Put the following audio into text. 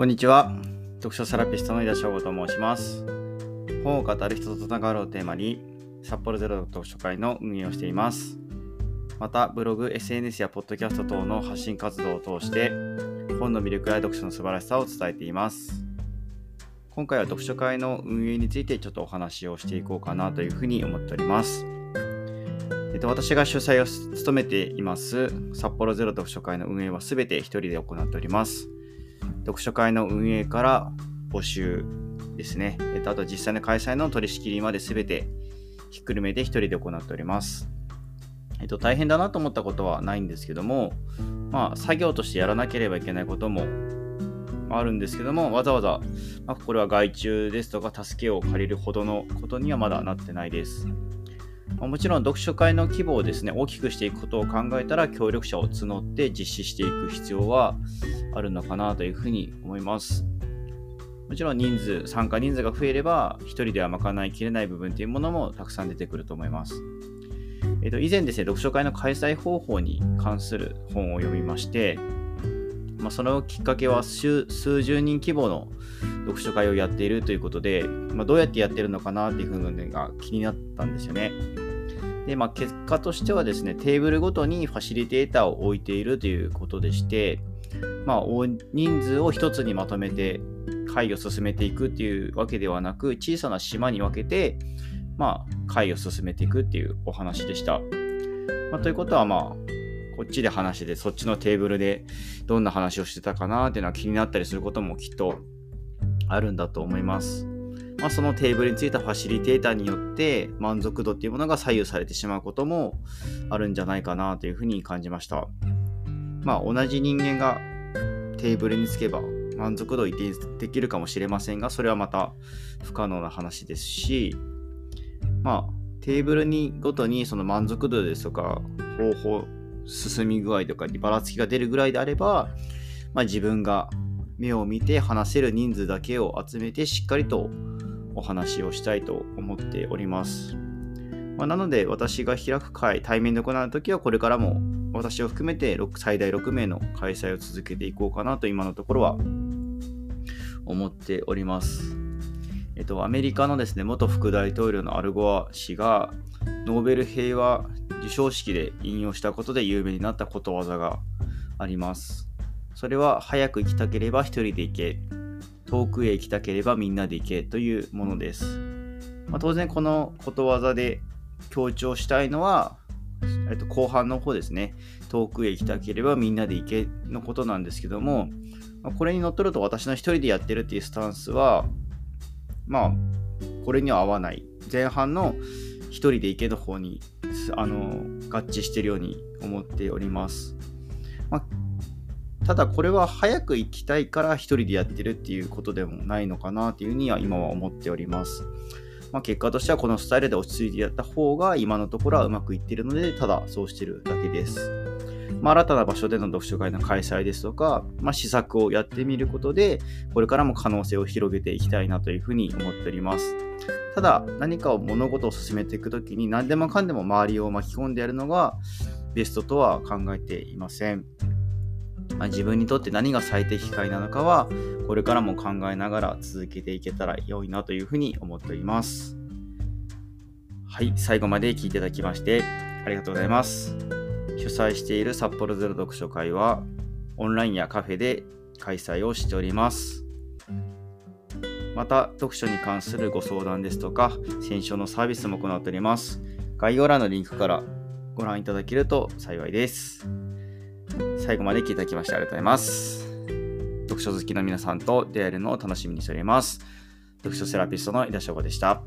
こんにちは。読書セラピストの井田翔吾と申します。本を語る人とつながるをテーマに、札幌ゼロ読書会の運営をしています。また、ブログ、SNS やポッドキャスト等の発信活動を通して、本の魅力や読書の素晴らしさを伝えています。今回は読書会の運営についてちょっとお話をしていこうかなというふうに思っております。えっと、私が主催を務めています札幌ゼロ読書会の運営は全て一人で行っております。読書会の運営から募集ですね。えっと、あと実際の開催の取り仕切りまで全てひっくるめて一人で行っております。えっと、大変だなと思ったことはないんですけども、まあ、作業としてやらなければいけないこともあるんですけども、わざわざ、まあ、これは外注ですとか助けを借りるほどのことにはまだなってないです。もちろん読書会の規模をですね、大きくしていくことを考えたら、協力者を募って実施していく必要はあるのかなというふうに思います。もちろん人数、参加人数が増えれば、一人では賄いきれない部分というものもたくさん出てくると思います。えっと、以前ですね、読書会の開催方法に関する本を読みまして、まあ、そのきっかけは数十人規模の読書会をやっているということで、まあ、どうやってやってるのかなっていうのが気になったんですよね。で、まあ、結果としてはですね、テーブルごとにファシリテーターを置いているということでして、まあ、人数を一つにまとめて会議を進めていくっていうわけではなく、小さな島に分けて、まあ、会を進めていくっていうお話でした。まあ、ということは、まあ、こっちで話してて、そっちのテーブルでどんな話をしてたかなっていうのは気になったりすることもきっとあるんだと思います。まあ、そのテーブルについたファシリテーターによって満足度っていうものが左右されてしまうこともあるんじゃないかなというふうに感じました。まあ同じ人間がテーブルにつけば満足度を一定できるかもしれませんが、それはまた不可能な話ですし、まあテーブルにごとにその満足度ですとか方法、進み具合とかにばらつきが出るぐらいであれば、まあ、自分が目を見て話せる人数だけを集めてしっかりとお話をしたいと思っております。まあ、なので私が開く会、対面で行うときはこれからも私を含めて6最大6名の開催を続けていこうかなと今のところは思っております。えっと、アメリカのですね、元副大統領のアルゴア氏がノーベル平和授賞式で引用したことで有名になったことわざがあります。それは早く行きたければ一人で行け、遠くへ行きたければみんなで行けというものです。まあ、当然このことわざで強調したいのは、えっと、後半の方ですね。遠くへ行きたければみんなで行けのことなんですけども、まあ、これにのっとると私の一人でやってるっていうスタンスは、まあ、これには合わない。前半の一人で行けの方にあの合致してるように思っております。まあ、ただこれは早く行きたいから一人でやってるっていうことでもないのかなっていうふうには今は思っております。まあ、結果としてはこのスタイルで落ち着いてやった方が今のところはうまくいってるのでただそうしてるだけです。まあ、新たな場所での読書会の開催ですとか、まあ、試作をやってみることでこれからも可能性を広げていきたいなというふうに思っております。ただ何かを物事を進めていくときに何でもかんでも周りを巻き込んでやるのがベストとは考えていません。まあ、自分にとって何が最適解なのかはこれからも考えながら続けていけたら良いなというふうに思っております。はい、最後まで聞いていただきましてありがとうございます。主催している札幌ゼロ読書会はオンラインやカフェで開催をしております。また、読書に関するご相談ですとか、選書のサービスも行っております。概要欄のリンクからご覧いただけると幸いです。最後まで聞いていただきましてありがとうございます。読書好きの皆さんと出会えるのを楽しみにしております。読書セラピストの井田翔吾でした。